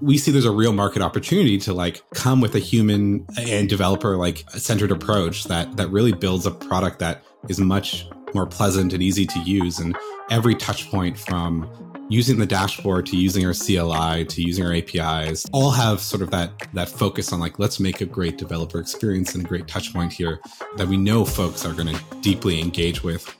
we see there's a real market opportunity to like come with a human and developer like centered approach that that really builds a product that is much more pleasant and easy to use and every touch point from using the dashboard to using our CLI to using our APIs all have sort of that that focus on like let's make a great developer experience and a great touch point here that we know folks are going to deeply engage with.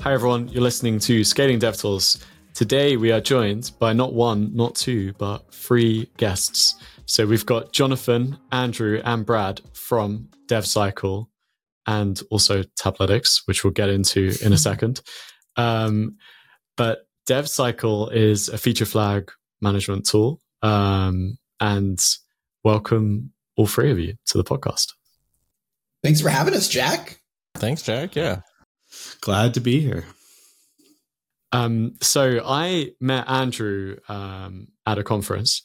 Hi everyone, you're listening to Scaling DevTools. Today we are joined by not one, not two, but three guests. So we've got Jonathan, Andrew, and Brad from DevCycle and also Taplytics, which we'll get into in a second. Um, but DevCycle is a feature flag management tool. Um, and welcome all three of you to the podcast. Thanks for having us, Jack. Thanks, Jack. Yeah. Glad to be here. Um, so I met Andrew um, at a conference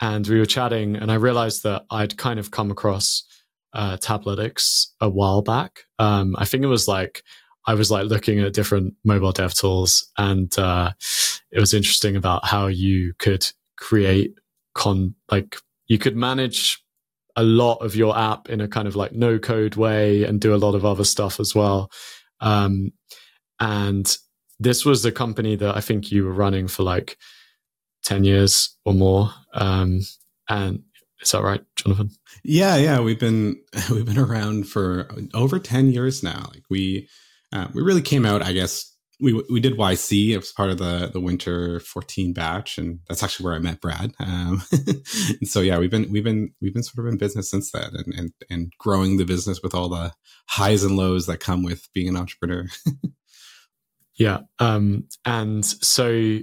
and we were chatting, and I realized that I'd kind of come across uh, a while back. Um, I think it was like I was like looking at different mobile dev tools, and uh, it was interesting about how you could create con like you could manage a lot of your app in a kind of like no code way and do a lot of other stuff as well. Um, and this was the company that I think you were running for like 10 years or more. Um, and is that right, Jonathan? Yeah, yeah. We've been, we've been around for over 10 years now. Like we, uh, we really came out, I guess, we we did YC. It was part of the the winter 14 batch, and that's actually where I met Brad. Um, and so yeah, we've been we've been we've been sort of in business since then, and and and growing the business with all the highs and lows that come with being an entrepreneur. yeah, um, and so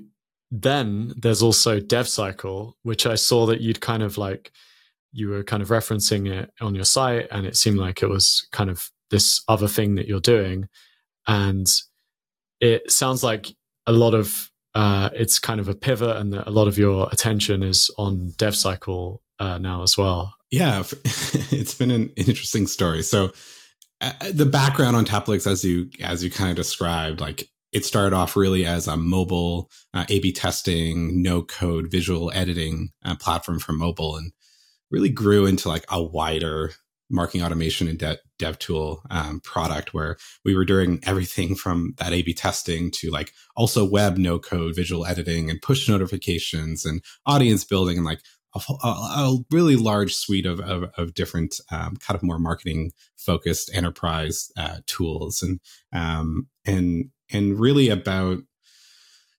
then there's also DevCycle, which I saw that you'd kind of like you were kind of referencing it on your site, and it seemed like it was kind of this other thing that you're doing, and it sounds like a lot of uh, it's kind of a pivot, and a lot of your attention is on DevCycle uh, now as well. Yeah, it's been an interesting story. So uh, the background on Taplytics, as you as you kind of described, like it started off really as a mobile uh, A/B testing, no code visual editing uh, platform for mobile, and really grew into like a wider marketing automation and de- dev tool um, product where we were doing everything from that A B testing to like also web no code visual editing and push notifications and audience building and like a, a, a really large suite of, of, of different um, kind of more marketing focused enterprise uh, tools and um, and and really about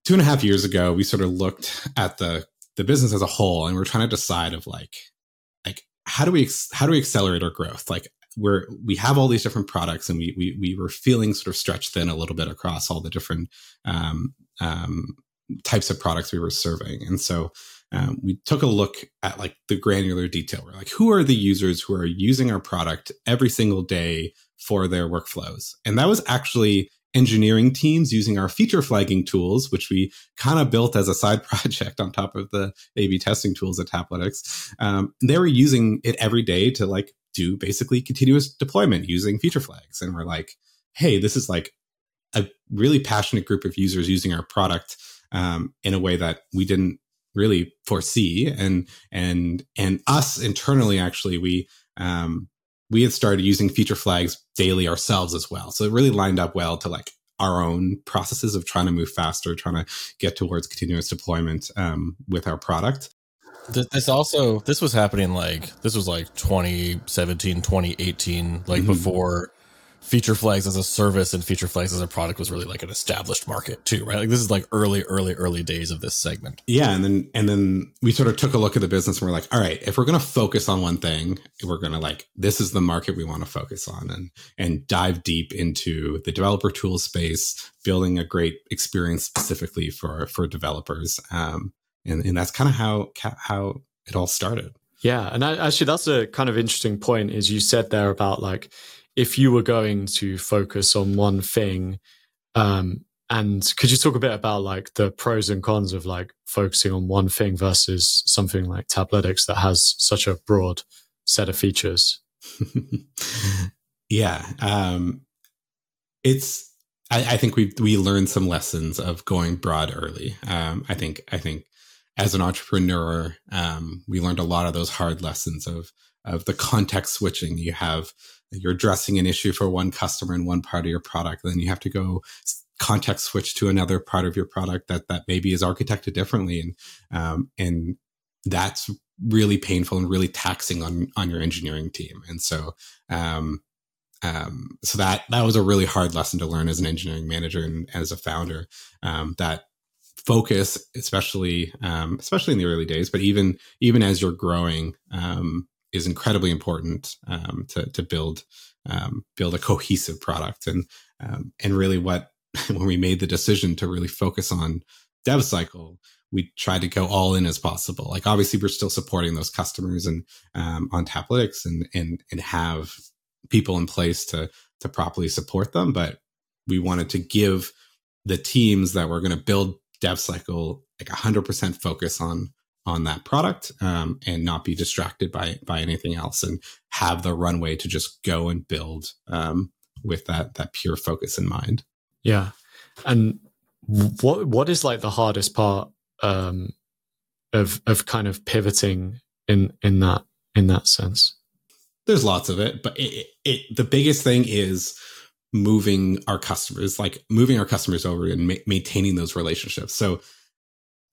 two and a half years ago we sort of looked at the the business as a whole and we're trying to decide of like how do we how do we accelerate our growth? Like we're we have all these different products, and we we we were feeling sort of stretched thin a little bit across all the different um, um, types of products we were serving, and so. Um, we took a look at like the granular detail. We're like, who are the users who are using our product every single day for their workflows? And that was actually engineering teams using our feature flagging tools, which we kind of built as a side project on top of the A/B testing tools at Taplytics. Um, they were using it every day to like do basically continuous deployment using feature flags, and we're like, hey, this is like a really passionate group of users using our product um, in a way that we didn't really foresee, and and and us internally actually we um, we had started using feature flags daily ourselves as well. So it really lined up well to like our own processes of trying to move faster, trying to get towards continuous deployment um, with our product. This also this was happening like this was like 2017, 2018, like mm-hmm. before feature flags as a service and feature flags as a product was really like an established market too, right? Like this is like early, early, early days of this segment. Yeah. And then, and then we sort of took a look at the business and we're like, all right, if we're going to focus on one thing, we're going to like, this is the market we want to focus on and, and dive deep into the developer tool space, building a great experience specifically for, for developers. Um, and, and that's kind of how, how it all started. Yeah. And I, actually that's a kind of interesting point is you said there about like, if you were going to focus on one thing, um, and could you talk a bit about like the pros and cons of like focusing on one thing versus something like Taplytics that has such a broad set of features? yeah, um, it's. I, I, think we we learned some lessons of going broad early. Um, I think I think as an entrepreneur, um, we learned a lot of those hard lessons of of the context switching. You have you're addressing an issue for one customer in one part of your product, then you have to go context switch to another part of your product that that maybe is architected differently, and um, and that's really painful and really taxing on on your engineering team. And so um, um, so that that was a really hard lesson to learn as an engineering manager and as a founder. Um, that focus, especially um, especially in the early days, but even even as you're growing, um, is incredibly important um, to to build um, build a cohesive product. And um, and really, what when we made the decision to really focus on dev cycle, we tried to go all in as possible. Like obviously, we're still supporting those customers and um, on Taplytics and and and have people in place to to properly support them, but we wanted to give the teams that were going to build dev cycle like 100% focus on on that product um, and not be distracted by by anything else and have the runway to just go and build um, with that that pure focus in mind. Yeah. And what what is like the hardest part um, of of kind of pivoting in in that in that sense? There's lots of it but it, it the biggest thing is moving our customers, like moving our customers over and ma- maintaining those relationships. So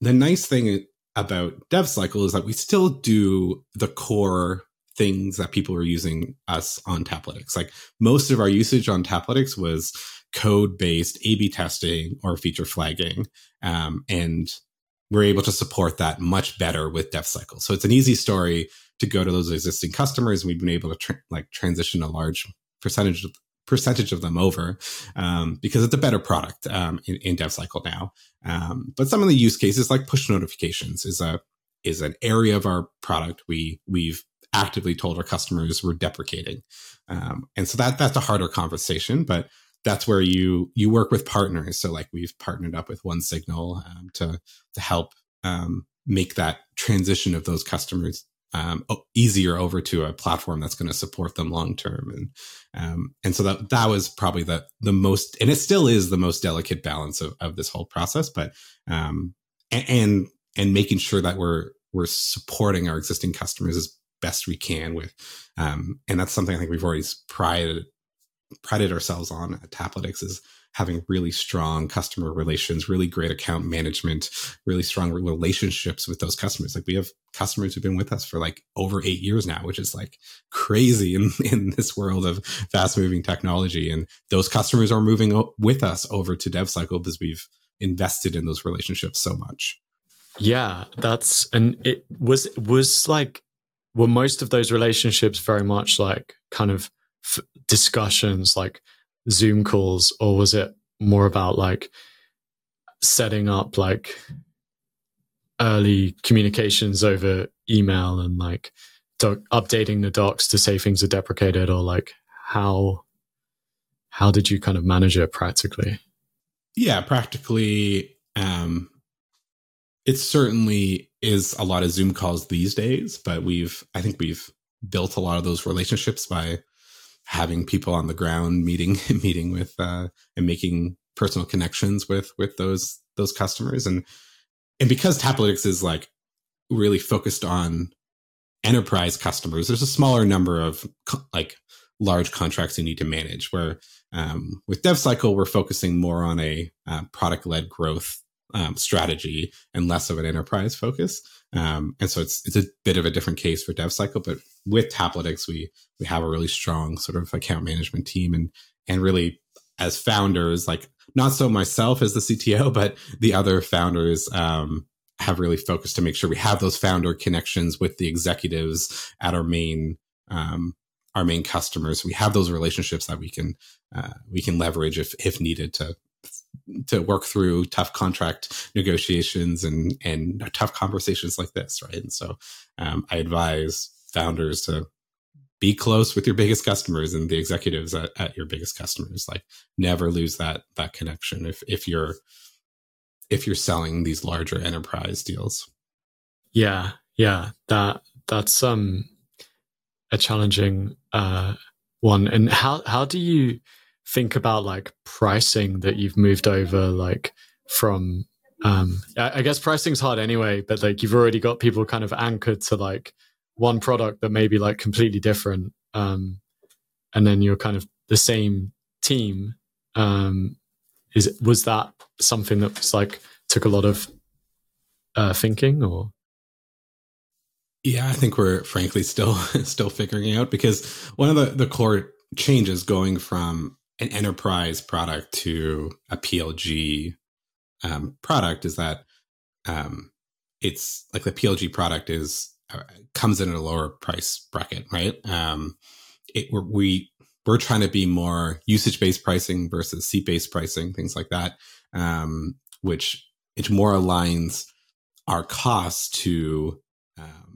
the nice thing about DevCycle is that we still do the core things that people are using us on Taplytics. Like most of our usage on Taplytics was code based A/B testing or feature flagging, um, and we're able to support that much better with DevCycle. So it's an easy story to go to those existing customers. We've been able to tra- like transition a large percentage percentage of them over um, because it's a better product um, in, in dev cycle now um, but some of the use cases like push notifications is a is an area of our product we we've actively told our customers we're deprecating. Um, and so that that's a harder conversation but that's where you you work with partners. So like we've partnered up with OneSignal um, to to help um, make that transition of those customers um, easier over to a platform that's going to support them long term. And um, and so that that was probably the the most, and it still is the most delicate balance of, of this whole process. But um, and, and and making sure that we're we're supporting our existing customers as best we can with, um, and that's something I think we've always prided prided ourselves on at Taplytics is having really strong customer relations, really great account management, really strong relationships with those customers. Like we have customers who've been with us for like over eight years now, which is like crazy in, in this world of fast moving technology. And those customers are moving with us over to DevCycle because we've invested in those relationships so much. Yeah, that's, and it was, was like, were most of those relationships very much like kind of f- discussions, like, Zoom calls, or was it more about like setting up like early communications over email and like doc- updating the docs to say things are deprecated, or like how how did you kind of manage it practically? Yeah, practically, um, it certainly is a lot of Zoom calls these days, but we've I think we've built a lot of those relationships by having people on the ground meeting meeting with uh, and making personal connections with with those those customers. And and because Taplytics is like really focused on enterprise customers there's a smaller number of co- like large contracts you need to manage where um, with devcycle we're focusing more on a uh, product led growth um, strategy and less of an enterprise focus um, and so it's it's a bit of a different case for DevCycle, but with Taplytics, we we have a really strong sort of account management team and and really as founders, like not so myself as the CTO, but the other founders um, have really focused to make sure we have those founder connections with the executives at our main um, our main customers. We have those relationships that we can uh, we can leverage if if needed to to work through tough contract negotiations and and tough conversations like this, right? And so um, I advise founders to be close with your biggest customers and the executives at, at your biggest customers. Like never lose that that connection if if you're if you're selling these larger enterprise deals. Yeah, yeah, that that's um a challenging uh one. And how how do you think about like pricing that you've moved over like from um, I, guess pricing's hard anyway, but like you've already got people kind of anchored to like one product that may be like completely different. Um, and then you're kind of the same team. Um, is was that something that was like took a lot of uh, thinking or? Yeah, I think we're frankly still still figuring out because one of the the core changes going from an enterprise product to a PLG um, product is that um, it's like the PLG product is uh, comes in at a lower price bracket, right? Um, it we're, we we're trying to be more usage based pricing versus seat based pricing, things like that, um, which it more aligns our costs to um,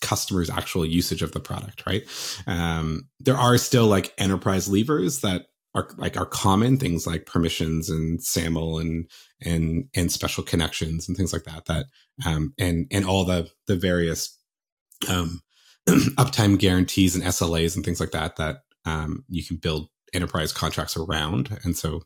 customers' actual usage of the product, right? Um, there are still like enterprise levers that are like are common things like permissions and SAML and and and special connections and things like that that um, and and all the the various um, uptime guarantees and SLAs and things like that that um, you can build enterprise contracts around and so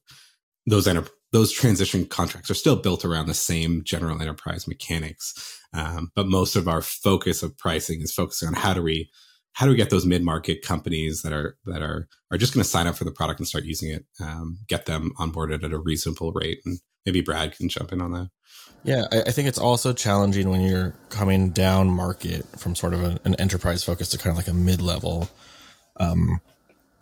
those enter- those transition contracts are still built around the same general enterprise mechanics um, but most of our focus of pricing is focusing on how do we how do we get those mid-market companies that are that are are just going to sign up for the product and start using it um, get them onboarded at a reasonable rate and maybe brad can jump in on that. Yeah i, I think it's also challenging when you're coming down market from sort of an enterprise focus to kind of like a mid-level um,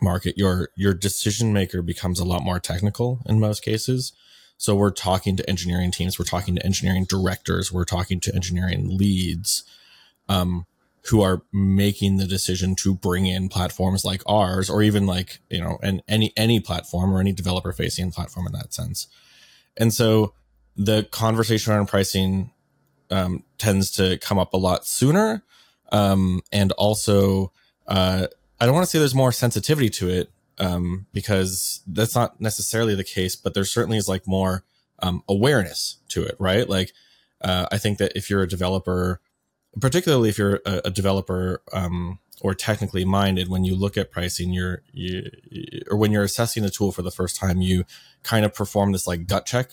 market your your decision maker becomes a lot more technical in most cases. So we're talking to engineering teams we're talking to engineering directors we're talking to engineering leads um, who are making the decision to bring in platforms like ours or even like you know and any any platform or any developer facing platform in that sense. And so the conversation around pricing um, tends to come up a lot sooner um, and also uh, i don't want to say there's more sensitivity to it um, because that's not necessarily the case but there certainly is like more um, awareness to it right like uh, i think that if you're a developer particularly if you're a, a developer um, or technically minded, when you look at pricing, you're you, or when you're assessing a tool for the first time, you kind of perform this like gut check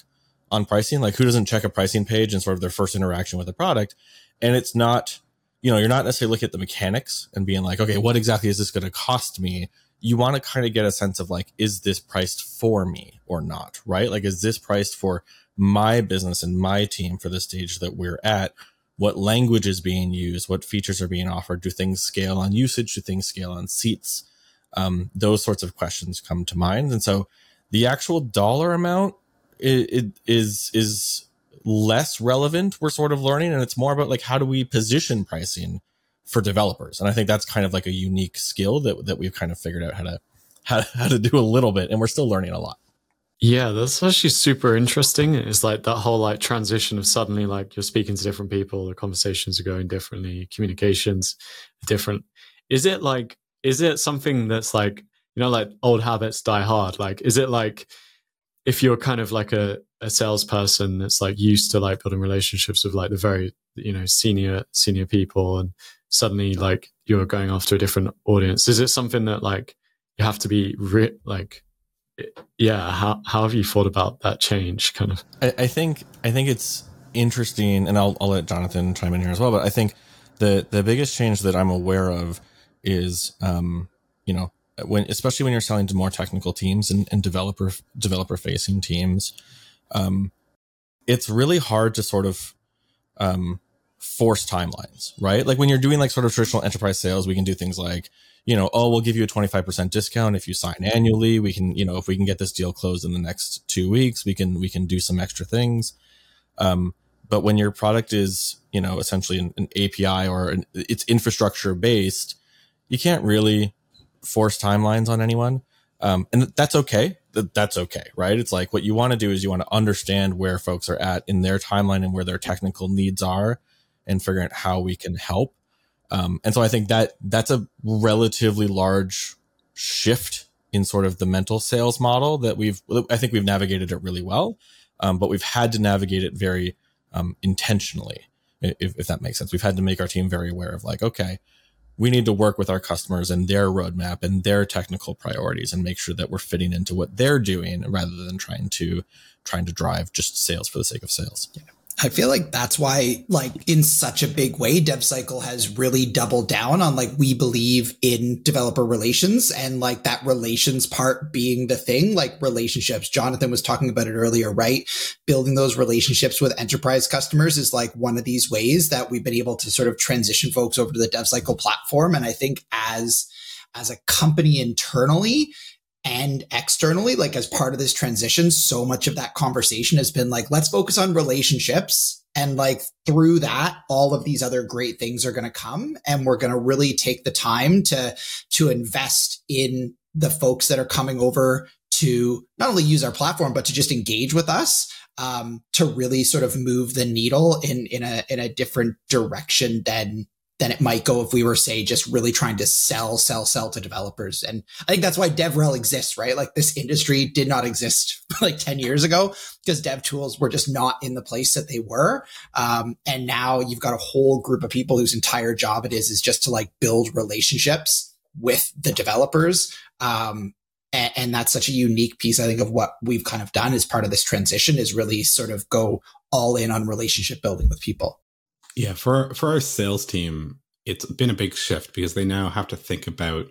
on pricing. Like who doesn't check a pricing page and sort of their first interaction with a product, and it's not you know you're not necessarily looking at the mechanics and being like, okay, what exactly is this going to cost me? You want to kind of get a sense of like, is this priced for me or not? Right? Like, is this priced for my business and my team for the stage that we're at? what language is being used, what features are being offered, do things scale on usage, do things scale on seats? Um, those sorts of questions come to mind, and so the actual dollar amount it, it is is less relevant. We're sort of learning, and it's more about like how do we position pricing for developers, and I think that's kind of like a unique skill that that we've kind of figured out how to how, how to do a little bit, and we're still learning a lot. Yeah, that's actually super interesting. It's like that whole like transition of suddenly like you're speaking to different people, the conversations are going differently, communications different. Is it like is it something that's like you know like old habits die hard? Like is it like if you're kind of like a, a salesperson that's like used to like building relationships with like the very you know senior senior people and suddenly like you're going after a different audience. Is it something that like you have to be re- like yeah how, how have you thought about that change kind of? I, I, think i think it's interesting and I'll, I'll let jonathan chime in here as well but i think the the biggest change that i'm aware of is um you know when especially when you're selling to more technical teams and, and developer developer facing teams um it's really hard to sort of um force timelines right like when you're doing like sort of traditional enterprise sales we can do things like you know, oh, we'll give you a 25% discount if you sign annually. We can, you know, if we can get this deal closed in the next two weeks, we can, we can do some extra things. Um, but when your product is, you know, essentially an, an API or an, it's infrastructure based, you can't really force timelines on anyone. Um, and that's okay. That's okay, right? It's like what you want to do is you want to understand where folks are at in their timeline and where their technical needs are and figuring out how we can help. Um, and so I think that that's a relatively large shift in sort of the mental sales model that we've, I think we've navigated it really well. Um, but we've had to navigate it very um, intentionally, if, if, that makes sense. We've had to make our team very aware of like, okay, we need to work with our customers and their roadmap and their technical priorities and make sure that we're fitting into what they're doing rather than trying to trying to drive just sales for the sake of sales. Yeah. I feel like that's why, like, in such a big way, DevCycle has really doubled down on like, we believe in developer relations and like that relations part being the thing, like relationships. Jonathan was talking about it earlier, right? Building those relationships with enterprise customers is like one of these ways that we've been able to sort of transition folks over to the DevCycle platform. And I think as, as a company internally, and externally, like as part of this transition, so much of that conversation has been like, let's focus on relationships. And like through that, all of these other great things are going to come. And we're going to really take the time to, to invest in the folks that are coming over to not only use our platform, but to just engage with us. Um, to really sort of move the needle in in a in a different direction than than it might go if we were, say, just really trying to sell, sell, sell to developers. And I think that's why DevRel exists, right? Like this industry did not exist like 10 years ago because dev tools were just not in the place that they were. Um, and now you've got a whole group of people whose entire job it is, is just to like build relationships with the developers. Um, and, and that's such a unique piece, I think, of what we've kind of done as part of this transition is really sort of go all in on relationship building with people. Yeah, for for our sales team, it's been a big shift because they now have to think about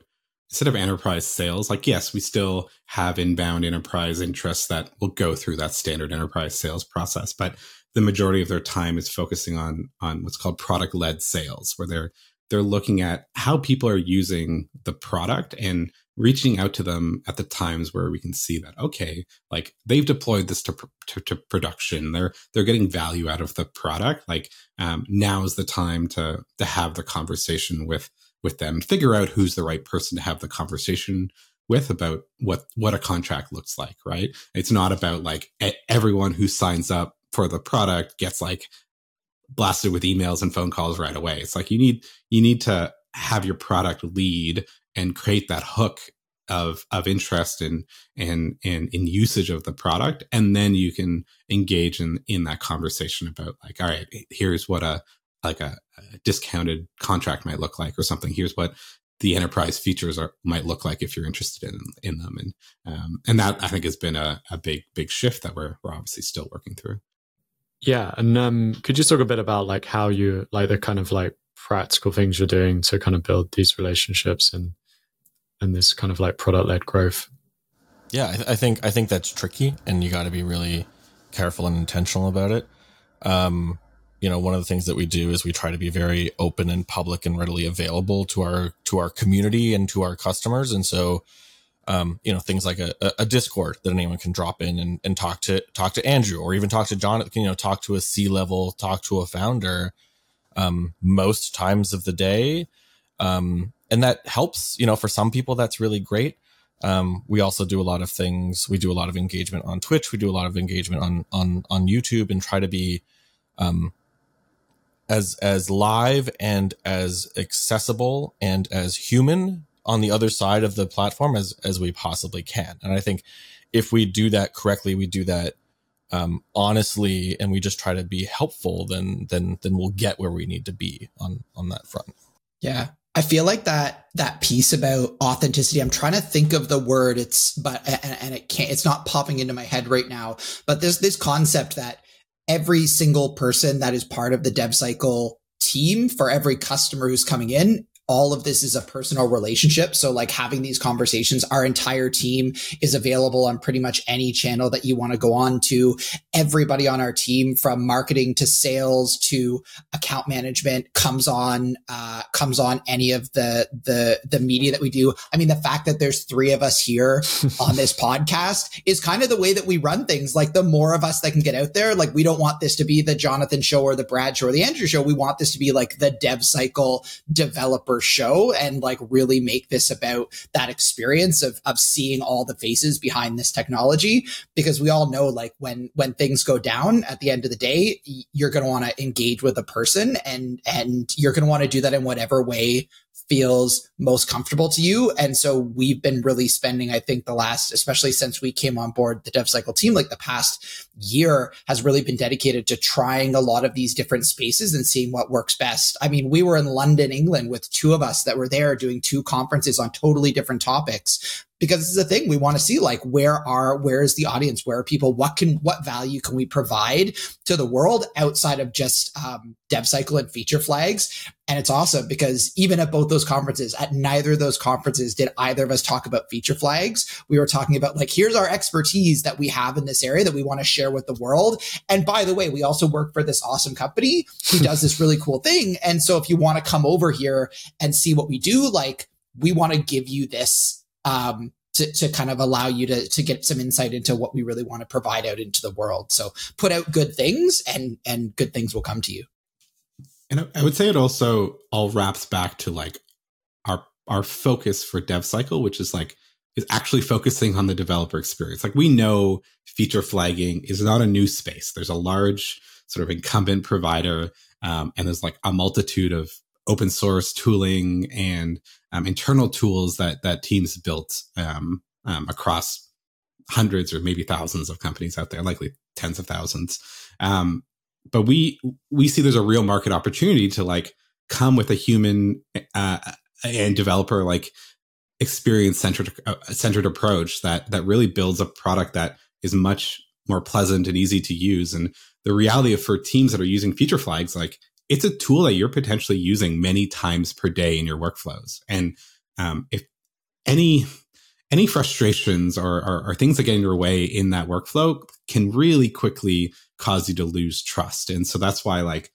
instead of enterprise sales, like yes, we still have inbound enterprise interests that will go through that standard enterprise sales process, but the majority of their time is focusing on on what's called product led sales, where they're they're looking at how people are using the product and reaching out to them at the times where we can see that okay like they've deployed this to, to, to production. They're they're getting value out of the product. Like um, now is the time to to have the conversation with with them. Figure out who's the right person to have the conversation with about what what a contract looks like right? It's not about like everyone who signs up for the product gets like blasted with emails and phone calls right away. It's like you need you need to have your product lead and create that hook of of interest in and and in usage of the product. And then you can engage in in that conversation about like all right here's what a like a, a discounted contract might look like or something. Here's what the enterprise features are might look like if you're interested in in them. And um, and that I think has been a, a big big shift that we're we're obviously still working through. Yeah, and um, could you talk a bit about like how you like the kind of like practical things you're doing to kind of build these relationships and and this kind of like product led growth. Yeah, I, th- I, think I think that's tricky, and you got to be really careful and intentional about it. Um, you know, one of the things that we do is we try to be very open and public and readily available to our to our community and to our customers, and so. Um, you know, things like a, a Discord that anyone can drop in and, and talk to talk to Andrew or even talk to John. You know, talk to a C level, talk to a founder. Um, most times of the day, um, and that helps. You know, for some people, that's really great. Um, we also do a lot of things. We do a lot of engagement on Twitch. We do a lot of engagement on on on YouTube, and try to be um, as as live and as accessible and as human on the other side of the platform as as we possibly can. And I think if we do that correctly, we do that um, honestly, and we just try to be helpful, then then then we'll get where we need to be on on that front. Yeah, I feel like that that piece about authenticity. I'm trying to think of the word. It's but and, and it can't. It's not popping into my head right now. But there's this concept that every single person that is part of the dev cycle team for every customer who's coming in all of this is a personal relationship. So like having these conversations, our entire team is available on pretty much any channel that you want to go on to. Everybody on our team from marketing to sales to account management comes on, uh, comes on any of the, the, the media that we do. I mean, the fact that there's three of us here on this podcast is kind of the way that we run things. Like the more of us that can get out there, like we don't want this to be the Jonathan show or the Brad show or the Andrew show. We want this to be like the dev cycle developer show and like really make this about that experience of of seeing all the faces behind this technology. Because we all know like when when things go down at the end of the day you're going to want to engage with a person and and you're going to want to do that in whatever way feels most comfortable to you. And so we've been really spending, I think the last, especially since we came on board the dev cycle team, like the past year has really been dedicated to trying a lot of these different spaces and seeing what works best. I mean, we were in London, England with two of us that were there doing two conferences on totally different topics because is a thing we want to see like where are where is the audience? Where are people? What can what value can we provide to the world outside of just um, dev cycle and feature flags? And it's awesome because even at both those conferences at neither of those conferences did either of us talk about feature flags. We were talking about like here's our expertise that we have in this area that we want to share with the world. And by the way we also work for this awesome company who does this really cool thing. And so if you want to come over here and see what we do like we want to give you this um, to, to kind of allow you to, to get some insight into what we really want to provide out into the world. So put out good things and, and good things will come to you. And I would say it also all wraps back to like our, our focus for dev cycle, which is like, is actually focusing on the developer experience. Like we know feature flagging is not a new space. There's a large sort of incumbent provider. Um, and there's like a multitude of open source tooling and um, internal tools that that teams built um, um, across hundreds or maybe thousands of companies out there, likely tens of thousands. Um, but we we see there's a real market opportunity to like come with a human uh, and developer like experience centered uh, centered approach that that really builds a product that is much more pleasant and easy to use. And the reality of for teams that are using feature flags, like it's a tool that you're potentially using many times per day in your workflows. And um, if any any frustrations or, or, or, things that get in your way in that workflow can really quickly cause you to lose trust. And so that's why like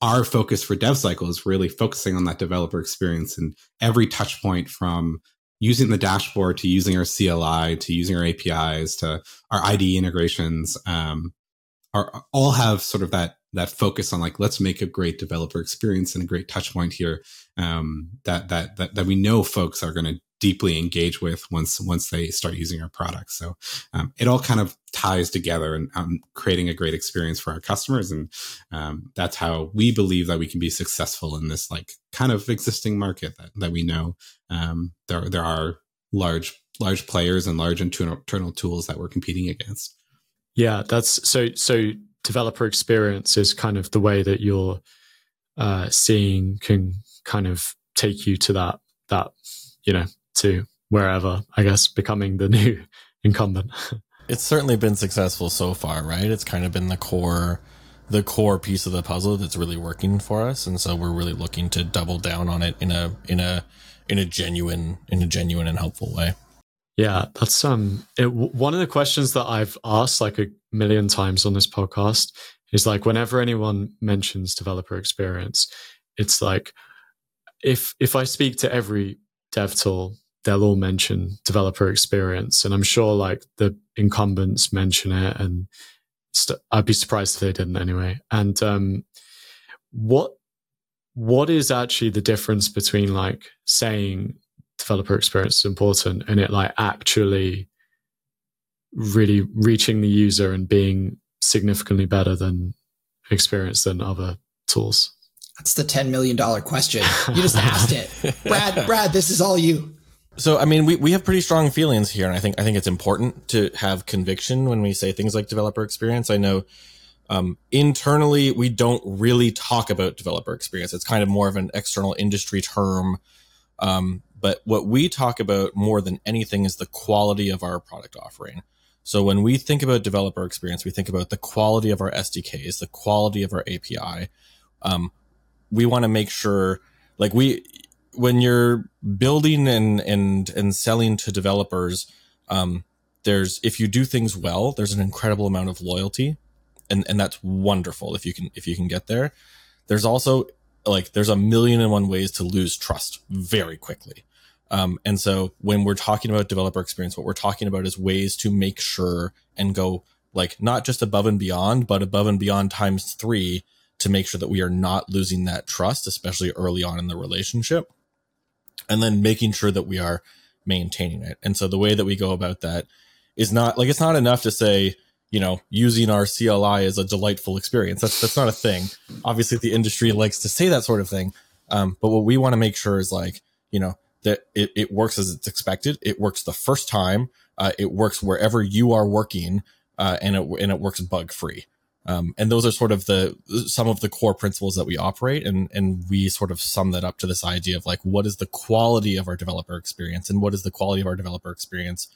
our focus for dev cycle is really focusing on that developer experience and every touch point from using the dashboard to using our CLI to using our APIs to our IDE integrations um, are all have sort of that that focus on like let's make a great developer experience and a great touch point here um, that, that that that we know folks are going to deeply engage with once once they start using our products. So um, it all kind of ties together and um, creating a great experience for our customers, and um, that's how we believe that we can be successful in this like kind of existing market that that we know um, there there are large large players and large internal, internal tools that we're competing against. Yeah, that's so so developer experience is kind of the way that you're uh, seeing can kind of take you to that that you know to wherever I guess becoming the new incumbent. it's certainly been successful so far, right? It's kind of been the core the core piece of the puzzle that's really working for us and so we're really looking to double down on it in a in a in a genuine in a genuine and helpful way. Yeah, that's um it, one of the questions that I've asked like a million times on this podcast is like whenever anyone mentions developer experience, it's like if if I speak to every dev tool, they'll all mention developer experience, and I'm sure like the incumbents mention it, and st- I'd be surprised if they didn't anyway. And um, what what is actually the difference between like saying developer experience is important and it like actually really reaching the user and being significantly better than experience than other tools? That's the $10 million question. You just asked it. Brad, Brad, this is all you. So, I mean, we, we have pretty strong feelings here. And I think, I think it's important to have conviction when we say things like developer experience. I know, um, internally, we don't really talk about developer experience. It's kind of more of an external industry term. Um, but what we talk about more than anything is the quality of our product offering. So when we think about developer experience, we think about the quality of our SDKs, the quality of our API. Um, we want to make sure, like we, when you're building and and and selling to developers, um, there's if you do things well, there's an incredible amount of loyalty, and and that's wonderful if you can if you can get there. There's also like there's a million and one ways to lose trust very quickly. Um, and so when we're talking about developer experience, what we're talking about is ways to make sure and go like not just above and beyond, but above and beyond times three to make sure that we are not losing that trust, especially early on in the relationship. And then making sure that we are maintaining it. And so the way that we go about that is not like it's not enough to say, you know, using our CLI is a delightful experience. That's that's not a thing. Obviously, the industry likes to say that sort of thing, Um, but what we want to make sure is like, you know, that it, it works as it's expected. It works the first time. Uh, it works wherever you are working, uh, and it and it works bug free. Um, and those are sort of the some of the core principles that we operate, and and we sort of sum that up to this idea of like what is the quality of our developer experience, and what is the quality of our developer experience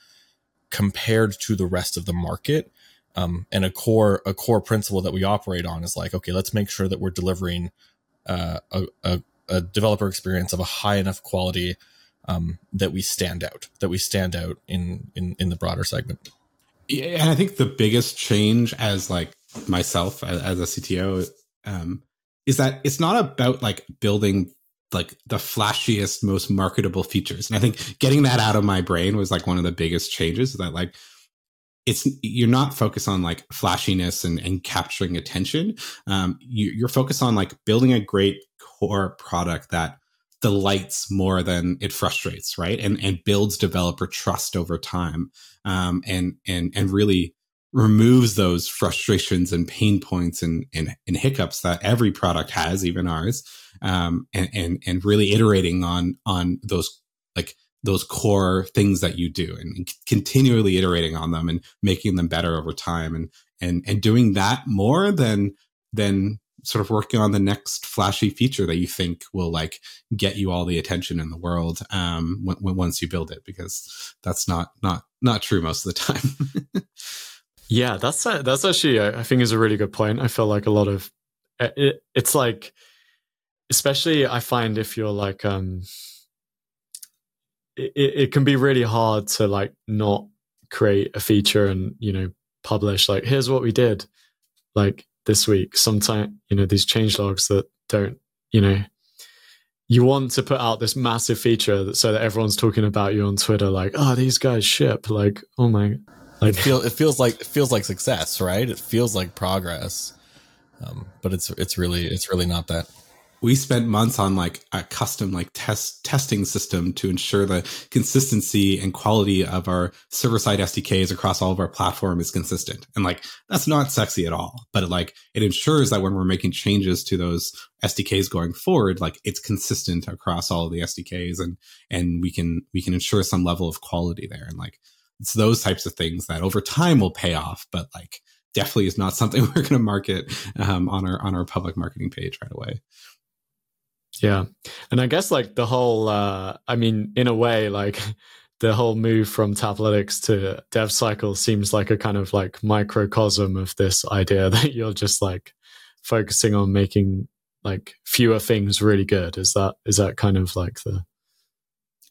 compared to the rest of the market. Um, and a core a core principle that we operate on is like, okay, let's make sure that we're delivering uh, a, a, a developer experience of a high enough quality um, that we stand out, that we stand out in in in the broader segment. Yeah, and I think the biggest change as like myself as, as a CTO um, is that it's not about like building like the flashiest, most marketable features. And I think getting that out of my brain was like one of the biggest changes that like it's you're not focused on like flashiness and, and capturing attention. Um, you, you're focused on like building a great core product that delights more than it frustrates, right? And and builds developer trust over time, um, and and and really removes those frustrations and pain points and, and, and hiccups that every product has, even ours, um, and, and and really iterating on on those like those core things that you do and continually iterating on them and making them better over time and and and doing that more than than sort of working on the next flashy feature that you think will like get you all the attention in the world um when, once you build it because that's not not not true most of the time. Yeah that's a, that's actually i think is a really good point. I feel like a lot of it, it's like especially i find if you're like um it, it can be really hard to like not create a feature and you know publish like here's what we did. Like this week sometimes you know these change logs that don't you know you want to put out this massive feature that, so that everyone's talking about you on twitter like oh these guys ship like oh my like it, feel, it feels like it feels like success right? It feels like progress. Um, but it's it's really it's really not that we spent months on like a custom like test testing system to ensure the consistency and quality of our server side SDKs across all of our platform is consistent. And like that's not sexy at all, but it, like it ensures that when we're making changes to those SDKs going forward, like it's consistent across all of the SDKs and and we can we can ensure some level of quality there. And like it's those types of things that over time will pay off, but like definitely is not something we're going to market um, on our on our public marketing page right away. Yeah. And I guess like the whole, uh, I mean, in a way, like the whole move from Taplytics to DevCycle seems like a kind of like microcosm of this idea that you're just like focusing on making like fewer things really good. Is that, is that kind of like the,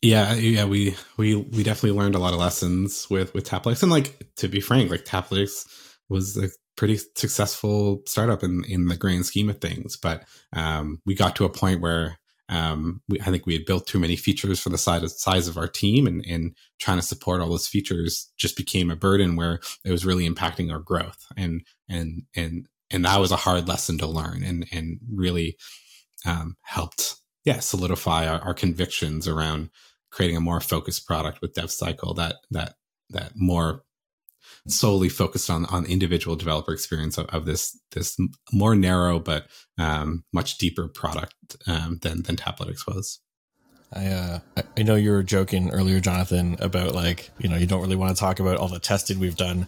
yeah, yeah, we we we definitely learned a lot of lessons with with Taplytics, and like to be frank, like Taplytics was a pretty successful startup in in the grand scheme of things. But um, we got to a point where um, we, I think we had built too many features for the size of, size of our team, and, and trying to support all those features just became a burden where it was really impacting our growth. And and and and that was a hard lesson to learn, and and really um, helped, yeah, solidify our, our convictions around creating a more focused product with DevCycle that that that more solely focused on on individual developer experience of, of this this more narrow but um, much deeper product um, than than Taplytics was. I uh, I know you were joking earlier, Jonathan, about like you know you don't really want to talk about all the testing we've done,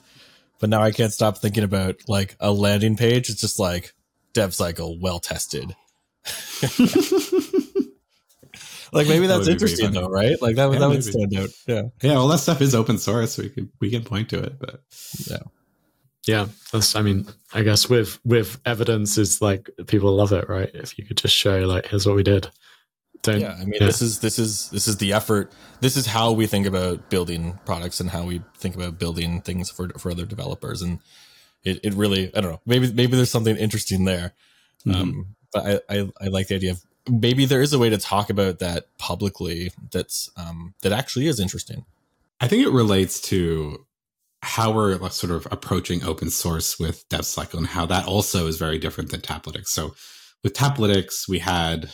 but now I can't stop thinking about like a landing page. It's just like dev cycle well tested. like maybe that's that interesting though, right? Like that would yeah, that would stand out. Yeah. Yeah. Well, that stuff is open source. We can we can point to it, but yeah. Yeah, that's. I mean, I guess with with evidence is like people love it, right? If you could just show like, here's what we did. Don't, yeah, I mean, yeah. this is this is this is the effort. This is how we think about building products and how we think about building things for for other developers. And it, it really, I don't know, maybe maybe there's something interesting there. Mm-hmm. Um, but I, I I like the idea of maybe there is a way to talk about that publicly that's um, that actually is interesting. I think it relates to how we're sort of approaching open source with DevCycle and how that also is very different than Taplytics. So with Taplytics, we had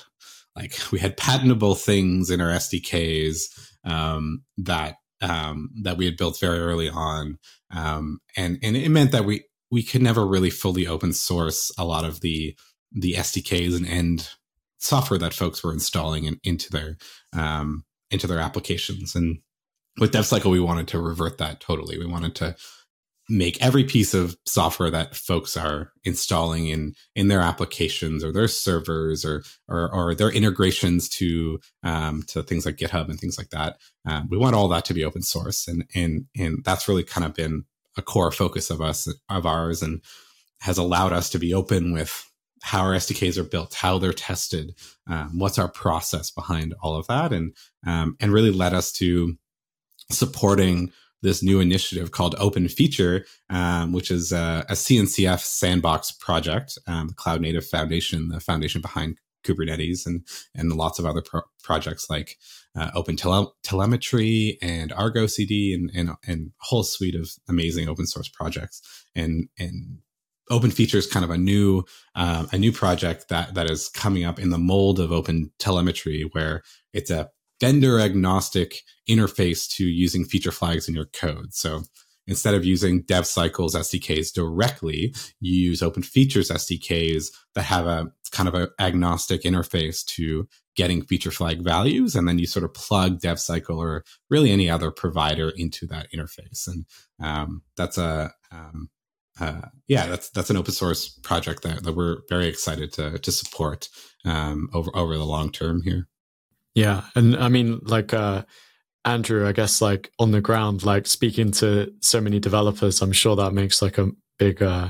like we had patentable things in our SDKs um, that um, that we had built very early on, um, and and it meant that we we could never really fully open source a lot of the the SDKs and end software that folks were installing in, into their um, into their applications. And with DevCycle, we wanted to revert that totally. We wanted to make every piece of software that folks are installing in in their applications or their servers or or, or their integrations to um, to things like GitHub and things like that. Um, we want all that to be open source, and and and that's really kind of been a core focus of us of ours, and has allowed us to be open with how our SDKs are built, how they're tested, um, what's our process behind all of that, and um, and really led us to supporting this new initiative called Open Feature, um, which is a, a, CNCF sandbox project, um, Cloud Native Foundation, the foundation behind Kubernetes, and and lots of other pro- projects like uh, Open Tele- Telemetry and Argo CD, and, and and a whole suite of amazing open source projects. And and Open Feature is kind of a new uh, a new project that that is coming up in the mold of Open Telemetry, where it's a vendor agnostic interface to using feature flags in your code. So instead of using DevCycle's SDKs directly, you use Open Features SDKs that have a kind of an agnostic interface to getting feature flag values. And then you sort of plug DevCycle or really any other provider into that interface. And um, that's a, um, uh, yeah, that's that's an open source project that, that we're very excited to to support um, over over the long term here. Yeah, and I mean, like uh, Andrew, I guess, like on the ground, like speaking to so many developers, I'm sure that makes like a big. Uh,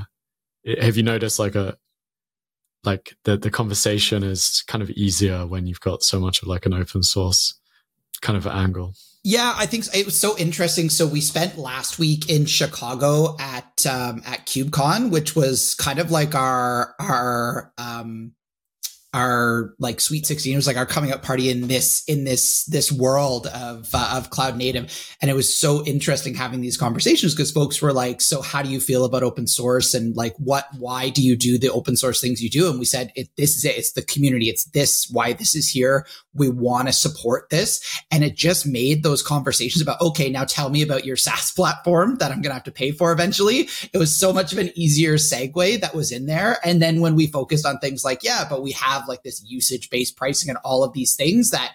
have you noticed like a like the the conversation is kind of easier when you've got so much of like an open source kind of angle? Yeah, I think it was so interesting. So we spent last week in Chicago at um, at KubeCon, which was kind of like our our um, our like sweet 16 it was like our coming up party in this in this this world of uh, of cloud native. And it was so interesting having these conversations because folks were like so how do you feel about open source? And like what why do you do the open source things you do? And we said it, this is it. It's the community. It's this why this is here. We want to support this. And it just made those conversations about okay now tell me about your SaaS platform that I'm going to have to pay for eventually. It was so much of an easier segue that was in there. And then when we focused on things like yeah but we have have like this usage based pricing and all of these things that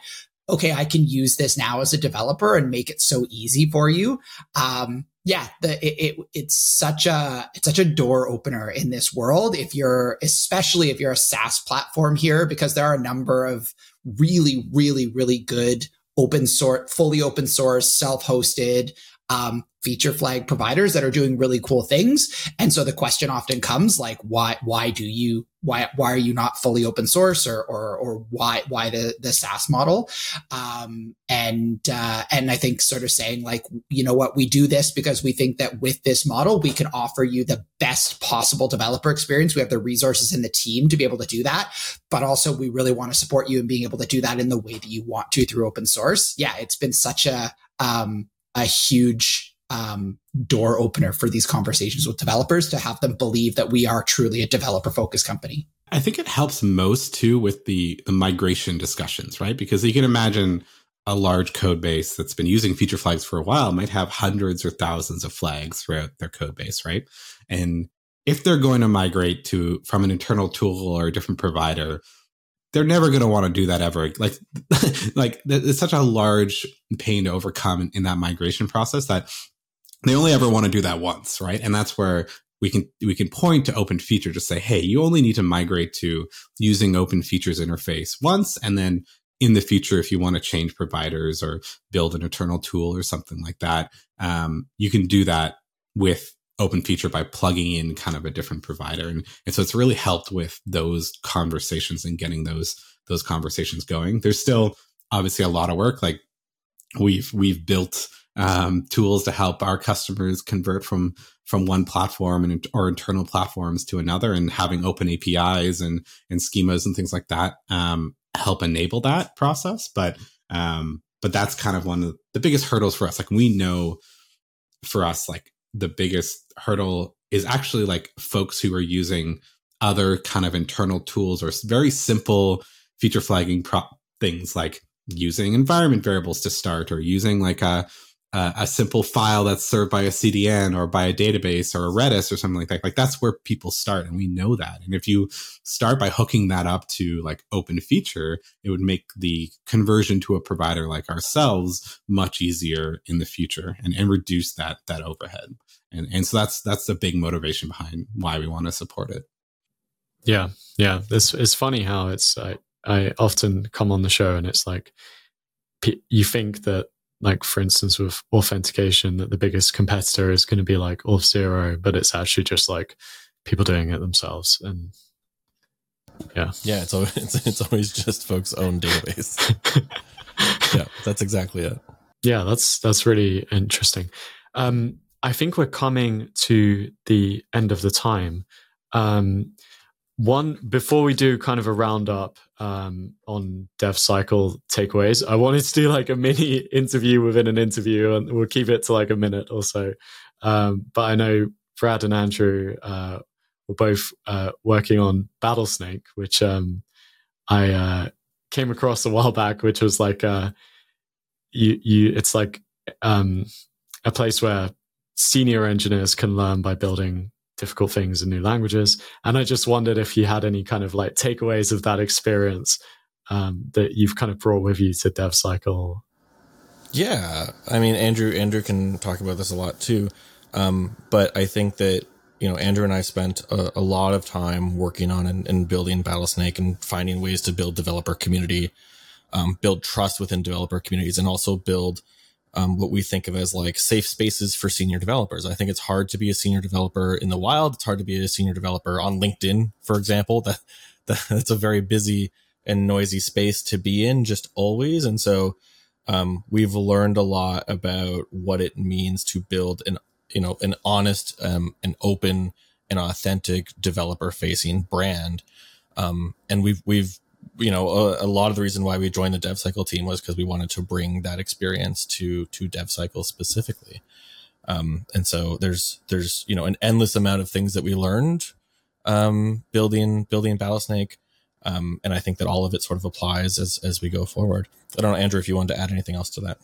okay, I can use this now as a developer and make it so easy for you. Um, yeah, the, it, it, it's such a it's such a door opener in this world. If you're especially if you're a SaaS platform here, because there are a number of really, really, really good open source, fully open source, self hosted um, feature flag providers that are doing really cool things. And so the question often comes like, why, why do you, why, why are you not fully open source or, or, or why, why the, the SaaS model? Um, and, uh, and I think sort of saying like, you know what, we do this because we think that with this model, we can offer you the best possible developer experience. We have the resources in the team to be able to do that. But also we really want to support you in being able to do that in the way that you want to through open source. Yeah. It's been such a, um, a huge um, door opener for these conversations with developers to have them believe that we are truly a developer focused company. I think it helps most too with the the migration discussions, right? Because you can imagine a large code base that's been using feature flags for a while might have hundreds or thousands of flags throughout their code base, right? And if they're going to migrate to from an internal tool or a different provider, they're never going to want to do that ever. Like, like it's such a large pain to overcome in, in that migration process that they only ever want to do that once, right? And that's where we can we can point to open feature to say, hey, you only need to migrate to using open features interface once, and then in the future, if you want to change providers or build an internal tool or something like that, um, you can do that with open feature by plugging in kind of a different provider. And, and so it's really helped with those conversations and getting those, those conversations going. There's still obviously a lot of work. Like we've, we've built, um, tools to help our customers convert from, from one platform and, or internal platforms to another and having open APIs and, and schemas and things like that, um, help enable that process. But, um, but that's kind of one of the biggest hurdles for us. Like we know for us, like the biggest hurdle is actually like folks who are using other kind of internal tools or very simple feature flagging pro- things like using environment variables to start or using like a a simple file that's served by a CDN or by a database or a Redis or something like that. Like that's where people start, and we know that. And if you start by hooking that up to like open feature, it would make the conversion to a provider like ourselves much easier in the future and, and reduce that that overhead. And and so that's that's the big motivation behind why we want to support it. Yeah, yeah. It's it's funny how it's I I often come on the show and it's like you think that like for instance with authentication that the biggest competitor is going to be like Auth0, but it's actually just like people doing it themselves and yeah yeah it's always it's, it's always just folks own database yeah that's exactly it yeah that's that's really interesting um i think we're coming to the end of the time. Um one before we do kind of a roundup um, on dev cycle takeaways i wanted to do like a mini interview within an interview and we'll keep it to like a minute or so. Um, but i know brad and andrew uh, were both uh, working on battlesnake which um, i uh, came across a while back which was like uh, you you it's like um, a place where senior engineers can learn by building difficult things in new languages. And I just wondered if you had any kind of like takeaways of that experience um, that you've kind of brought with you to Dev Cycle. Yeah, I mean, Andrew Andrew can talk about this a lot too, um, but I think that you know Andrew and I spent a, a lot of time working on and, and, building Battlesnake and finding ways to build developer community, um, build trust within developer communities, and also build um, what we think of as like safe spaces for senior developers. I think it's hard to be a senior developer in the wild. It's hard to be a senior developer on LinkedIn, for example. That, that that's a very busy and noisy space to be in just always. And so, um, we've learned a lot about what it means to build an, you know, an honest, um, an open and authentic developer facing brand. Um, and we've, we've you know, a, a, lot of the reason why we joined the dev cycle team was because we wanted to bring that experience to to dev cycle specifically. Um, and so there's there's you know an endless amount of things that we learned um, building building Battlesnake, um, and I think that all of it sort of applies as as we go forward. I don't know, Andrew, if you wanted to add anything else to that.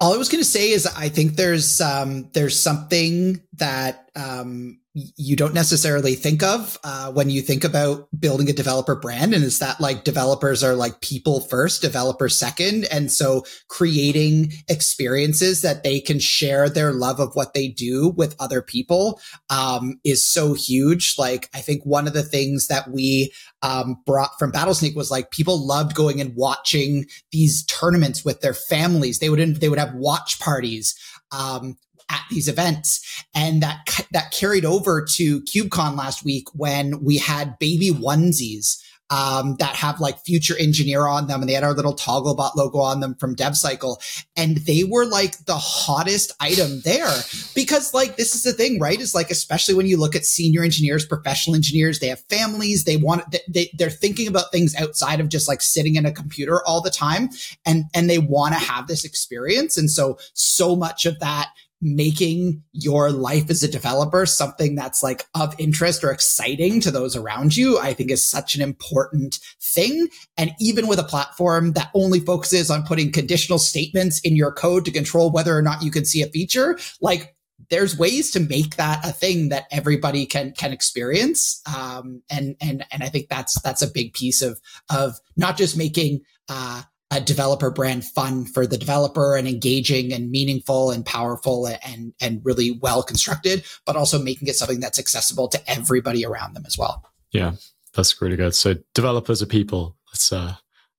All I was going to say is I think there's um, there's something that um, you don't necessarily think of uh, when you think about building a developer brand and is that like developers are like people first developers second. And so creating experiences that they can share their love of what they do with other people um, is so huge. Like i think one of the things that we um, brought from battlesnake was like people loved going and watching these tournaments with their families. They would they would have watch parties um, at these events. And that, that carried over to KubeCon last week when we had baby onesies. Um, that have like future engineer on them and they had our little Togglebot logo on them from DevCycle. And they were like the hottest item there because like this is the thing, right? Is like, especially when you look at senior engineers, professional engineers, they have families. They want, they, they're thinking about things outside of just like sitting in a computer all the time. And, and they want to have this experience. And so, so much of that making your life as a developer something that's like of interest or exciting to those around you, I think is such an important thing. And even with a platform that only focuses on putting conditional statements in your code to control whether or not you can see a feature, like there's ways to make that a thing that everybody can can experience um, and and and i think that's that's a big piece of of not just making uh, a developer brand fun for the developer and engaging and meaningful and powerful and and really well constructed, but also making it something that's accessible to everybody around them as well. Yeah, that's really good. So developers are people. Let's uh,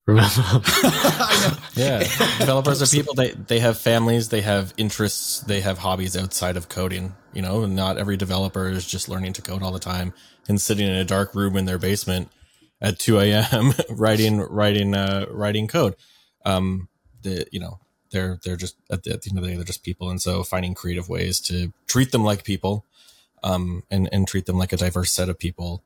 remember. yeah, developers are people. They they have families. They have interests. They have hobbies outside of coding. You know, not every developer is just learning to code all the time and sitting in a dark room in their basement at 2 a.m. writing writing uh, writing code. Um, the you know they're they're just at the, at the, end of the day they're just people, and so finding creative ways to treat them like people, um, and and treat them like a diverse set of people,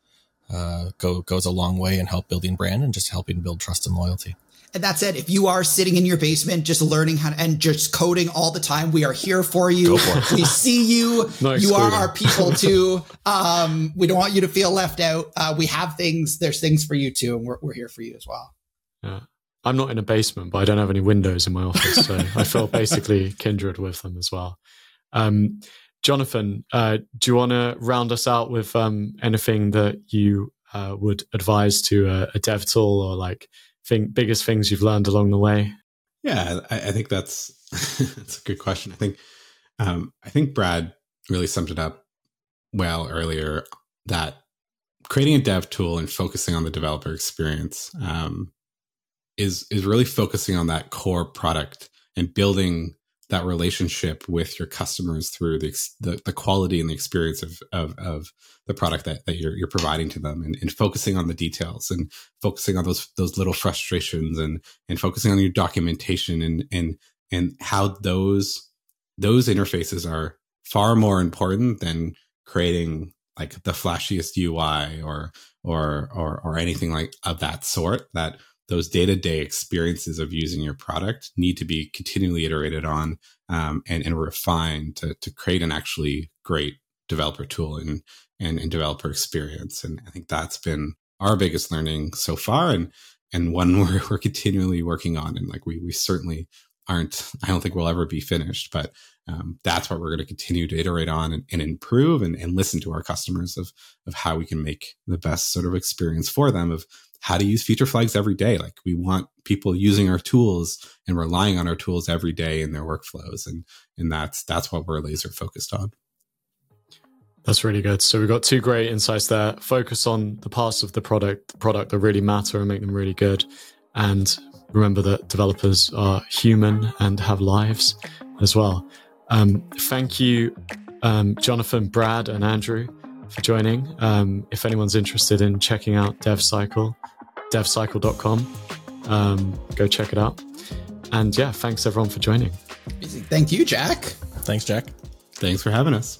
uh, go goes a long way in help building brand and just helping build trust and loyalty. And that's it. If you are sitting in your basement, just learning how to, and just coding all the time, we are here for you. For we see you. Nice you are our people too. Um, we don't want you to feel left out. Uh, we have things, there's things for you too. And we're, we're here for you as well. Yeah. I'm not in a basement, but I don't have any windows in my office, so I feel basically kindred with them as well. Um, Jonathan, uh, do you want to round us out with um, anything that you uh, would advise to a, a, dev tool or like biggest things you've learned along the way? Yeah, I, I think that's that's a good question. I think um, I think Brad really summed it up well earlier that creating a dev tool and focusing on the developer experience um, is is really focusing on that core product and building that relationship with your customers through the, the, the, quality and the experience of, of, of the product that, that you're, you're providing to them and, and, focusing on the details and focusing on those, those little frustrations and, and focusing on your documentation and, and, and how those, those interfaces are far more important than creating like the flashiest UI or, or, or, or anything like of that sort that those day-to-day experiences of using your product need to be continually iterated on um, and, and refined to, to create an actually great developer tool and, and, and developer experience. And I think that's been our biggest learning so far and and one we're, we're continually working on. And like we we certainly aren't, I don't think we'll ever be finished, but um, that's what we're going to continue to iterate on and, and improve and, and, listen to our customers of, of how we can make the best sort of experience for them of how to use feature flags every day. Like we want people using our tools and relying on our tools every day in their workflows. And, and that's, that's what we're laser focused on. That's really good. So we've got two great insights there. Focus on the parts of the product, product that really matter and make them really good. And remember that developers are human and have lives as well. Um, thank you, um, Jonathan, Brad, and Andrew for joining. Um, if anyone's interested in checking out DevCycle, devcycle.com, um, go check it out. And yeah, thanks everyone for joining. Thank you, Jack. Thanks, Jack. Thanks for having us.